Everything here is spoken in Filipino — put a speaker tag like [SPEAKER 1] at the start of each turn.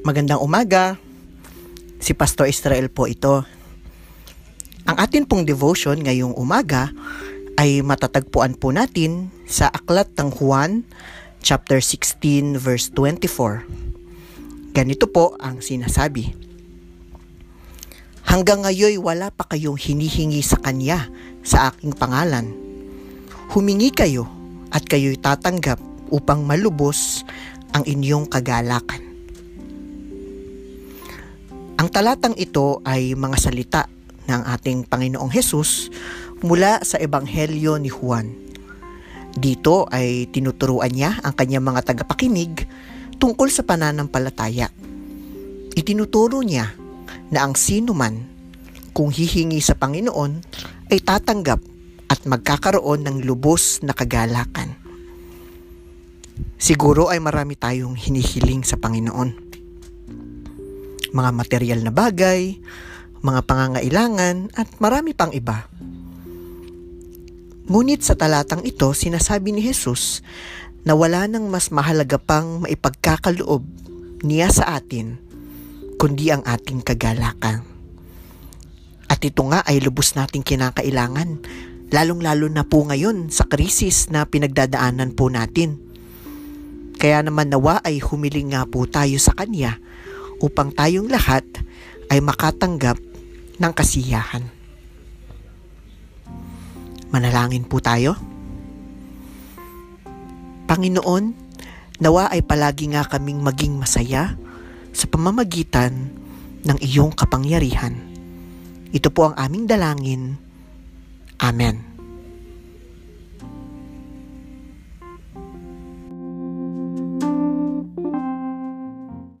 [SPEAKER 1] Magandang umaga. Si Pastor Israel po ito. Ang atin pong devotion ngayong umaga ay matatagpuan po natin sa Aklat ng Juan chapter 16 verse 24. Ganito po ang sinasabi. Hanggang ngayon wala pa kayong hinihingi sa Kanya sa aking pangalan. Humingi kayo at kayo'y tatanggap upang malubos ang inyong kagalakan. Ang talatang ito ay mga salita ng ating Panginoong Hesus mula sa Ebanghelyo ni Juan. Dito ay tinuturuan niya ang kanyang mga tagapakinig tungkol sa pananampalataya. Itinuturo niya na ang sino man kung hihingi sa Panginoon ay tatanggap at magkakaroon ng lubos na kagalakan. Siguro ay marami tayong hinihiling sa Panginoon mga material na bagay, mga pangangailangan at marami pang iba. Ngunit sa talatang ito, sinasabi ni Jesus na wala nang mas mahalaga pang maipagkakaloob niya sa atin kundi ang ating kagalakan. At ito nga ay lubos nating kinakailangan, lalong-lalo na po ngayon sa krisis na pinagdadaanan po natin. Kaya naman nawa ay humiling nga po tayo sa Kanya upang tayong lahat ay makatanggap ng kasiyahan. Manalangin po tayo. Panginoon, nawa ay palagi nga kaming maging masaya sa pamamagitan ng iyong kapangyarihan. Ito po ang aming dalangin. Amen.